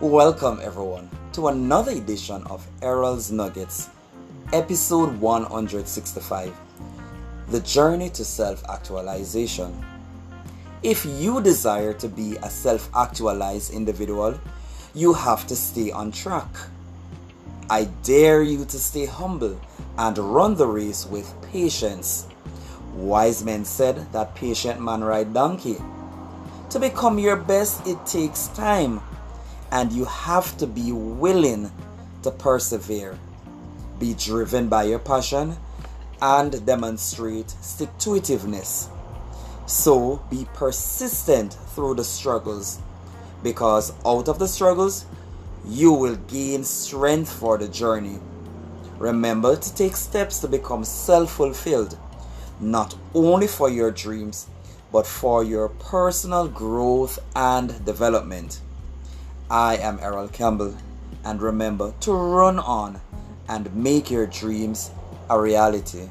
Welcome, everyone, to another edition of Errol's Nuggets, episode 165 The Journey to Self Actualization. If you desire to be a self actualized individual, you have to stay on track. I dare you to stay humble and run the race with patience. Wise men said that patient man ride donkey. To become your best, it takes time and you have to be willing to persevere. Be driven by your passion and demonstrate stick to itiveness. So be persistent through the struggles because out of the struggles, you will gain strength for the journey. Remember to take steps to become self fulfilled, not only for your dreams, but for your personal growth and development. I am Errol Campbell, and remember to run on and make your dreams a reality.